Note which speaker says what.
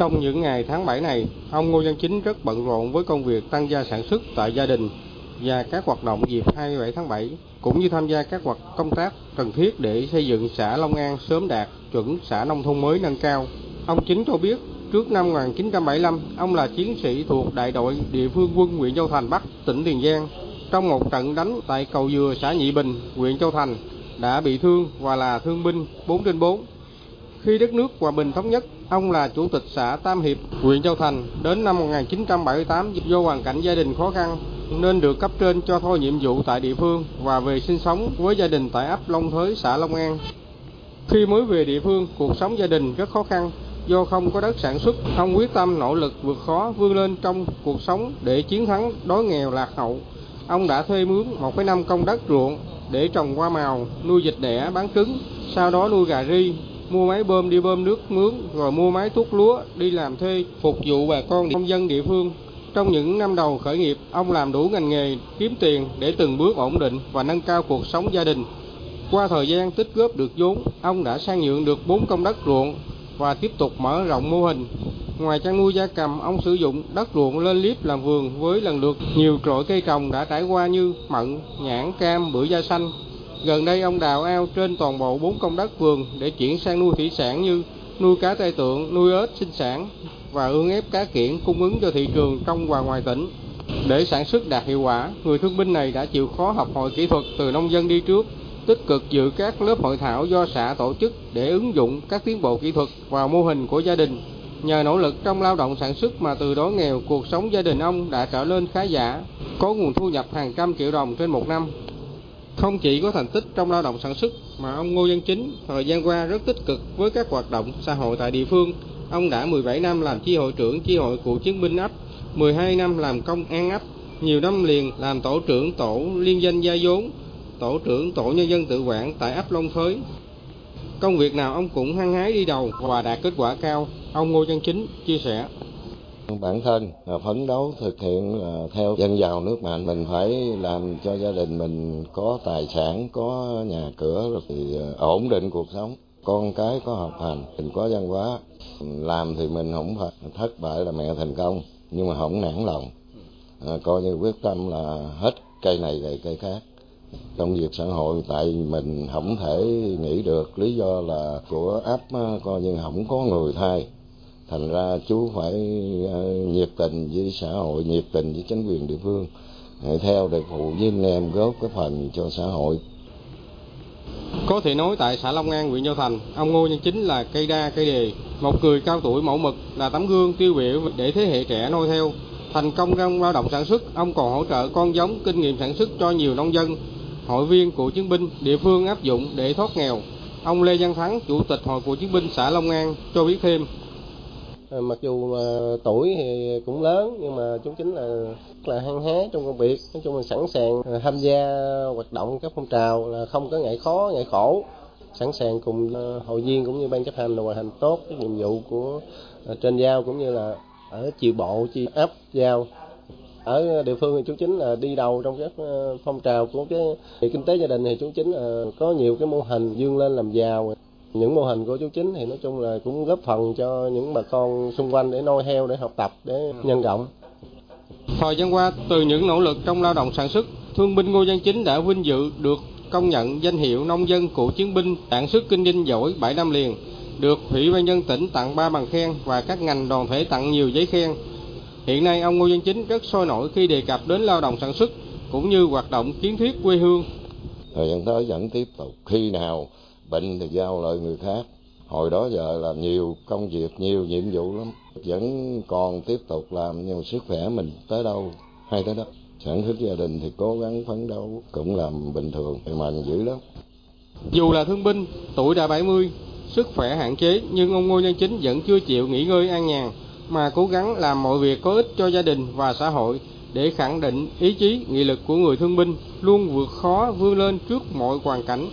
Speaker 1: Trong những ngày tháng 7 này, ông Ngô Văn Chính rất bận rộn với công việc tăng gia sản xuất tại gia đình và các hoạt động dịp 27 tháng 7, cũng như tham gia các hoạt công tác cần thiết để xây dựng xã Long An sớm đạt chuẩn xã nông thôn mới nâng cao. Ông Chính cho biết, trước năm 1975, ông là chiến sĩ thuộc đại đội địa phương quân huyện Châu Thành Bắc, tỉnh Tiền Giang. Trong một trận đánh tại cầu Dừa xã Nhị Bình, huyện Châu Thành, đã bị thương và là thương binh 4 trên 4. Khi đất nước hòa bình thống nhất, ông là chủ tịch xã Tam Hiệp, huyện Châu Thành. Đến năm 1978, do hoàn cảnh gia đình khó khăn, nên được cấp trên cho thôi nhiệm vụ tại địa phương và về sinh sống với gia đình tại ấp Long Thới, xã Long An. Khi mới về địa phương, cuộc sống gia đình rất khó khăn. Do không có đất sản xuất, ông quyết tâm nỗ lực vượt khó vươn lên trong cuộc sống để chiến thắng đói nghèo lạc hậu. Ông đã thuê mướn 1,5 công đất ruộng để trồng hoa màu, nuôi vịt đẻ, bán trứng, sau đó nuôi gà ri, mua máy bơm đi bơm nước mướn, rồi mua máy thuốc lúa đi làm thuê phục vụ bà con nông dân địa phương. Trong những năm đầu khởi nghiệp, ông làm đủ ngành nghề kiếm tiền để từng bước ổn định và nâng cao cuộc sống gia đình. Qua thời gian tích góp được vốn, ông đã sang nhượng được 4 công đất ruộng và tiếp tục mở rộng mô hình. Ngoài chăn nuôi gia cầm, ông sử dụng đất ruộng lên liếp làm vườn với lần lượt nhiều trội cây trồng đã trải qua như mận, nhãn, cam, bưởi da xanh. Gần đây ông đào ao trên toàn bộ 4 công đất vườn để chuyển sang nuôi thủy sản như nuôi cá tai tượng, nuôi ếch sinh sản và ương ép cá kiển cung ứng cho thị trường trong và ngoài tỉnh. Để sản xuất đạt hiệu quả, người thương binh này đã chịu khó học hỏi kỹ thuật từ nông dân đi trước, tích cực dự các lớp hội thảo do xã tổ chức để ứng dụng các tiến bộ kỹ thuật vào mô hình của gia đình. Nhờ nỗ lực trong lao động sản xuất mà từ đó nghèo, cuộc sống gia đình ông đã trở lên khá giả, có nguồn thu nhập hàng trăm triệu đồng trên một năm. Không chỉ có thành tích trong lao động sản xuất mà ông Ngô Văn Chính thời gian qua rất tích cực với các hoạt động xã hội tại địa phương. Ông đã 17 năm làm chi hội trưởng chi hội cựu chiến binh ấp, 12 năm làm công an ấp, nhiều năm liền làm tổ trưởng tổ liên danh gia vốn, tổ trưởng tổ nhân dân tự quản tại ấp Long Thới. Công việc nào ông cũng hăng hái đi đầu và đạt kết quả cao, ông Ngô Văn Chính chia sẻ.
Speaker 2: Bản thân là phấn đấu thực hiện à, theo dân giàu nước mạnh, mình phải làm cho gia đình mình có tài sản, có nhà cửa rồi thì à, ổn định cuộc sống. Con cái có học hành, mình có văn hóa, làm thì mình không phải thất bại là mẹ thành công, nhưng mà không nản lòng. À, coi như quyết tâm là hết cây này về cây khác công việc xã hội tại mình không thể nghĩ được lý do là của ấp à, coi như không có người thay thành ra chú phải ờ, nhiệt tình với xã hội nhiệt tình với chính quyền địa phương ờ, theo để phụ với anh em góp cái phần cho xã hội
Speaker 1: có thể nói tại xã Long An, huyện Châu Thành, ông Ngô Nhân Chính là cây đa cây đề, một người cao tuổi mẫu mực là tấm gương tiêu biểu để thế hệ trẻ noi theo. Thành công trong lao động sản xuất, ông còn hỗ trợ con giống, kinh nghiệm sản xuất cho nhiều nông dân, hội viên của chiến binh địa phương áp dụng để thoát nghèo. Ông Lê Văn Thắng, chủ tịch hội cựu chiến binh xã Long An cho biết thêm.
Speaker 3: Ờ, mặc dù mà tuổi thì cũng lớn nhưng mà chú chính là rất là hăng hái trong công việc, nói chung là sẵn sàng ờ, tham gia hoạt động các phong trào là không có ngại khó, ngại khổ. Sẵn sàng cùng ờ, hội viên cũng như ban chấp hành là hoàn thành tốt cái nhiệm vụ của trên giao cũng như là ở chiều bộ chi ấp giao. Ở địa phương thì chú chính là đi đầu trong các phong trào của cái kinh tế gia đình thì chú chính là có nhiều cái mô hình dương lên làm giàu những mô hình của chú chính thì nói chung là cũng góp phần cho những bà con xung quanh để noi theo để học tập để nhân rộng.
Speaker 1: Thời gian qua từ những nỗ lực trong lao động sản xuất thương binh ngô văn chính đã vinh dự được công nhận danh hiệu nông dân cựu chiến binh sản xuất kinh doanh giỏi 7 năm liền được ủy ban nhân tỉnh tặng ba bằng khen và các ngành đoàn thể tặng nhiều giấy khen. Hiện nay ông Ngô Văn Chính rất sôi nổi khi đề cập đến lao động sản xuất cũng như hoạt động kiến thiết quê hương.
Speaker 2: Thời gian tới vẫn tiếp tục. Khi nào bệnh thì giao lại người khác. Hồi đó giờ làm nhiều công việc, nhiều nhiệm vụ lắm. Vẫn còn tiếp tục làm nhưng mà sức khỏe mình tới đâu hay tới đó. Sản xuất gia đình thì cố gắng phấn đấu cũng làm bình thường, mạnh dữ lắm.
Speaker 1: Dù là thương binh, tuổi đã 70, sức khỏe hạn chế nhưng ông Ngô Văn Chính vẫn chưa chịu nghỉ ngơi an nhàn mà cố gắng làm mọi việc có ích cho gia đình và xã hội để khẳng định ý chí, nghị lực của người thương binh luôn vượt khó vươn lên trước mọi hoàn cảnh.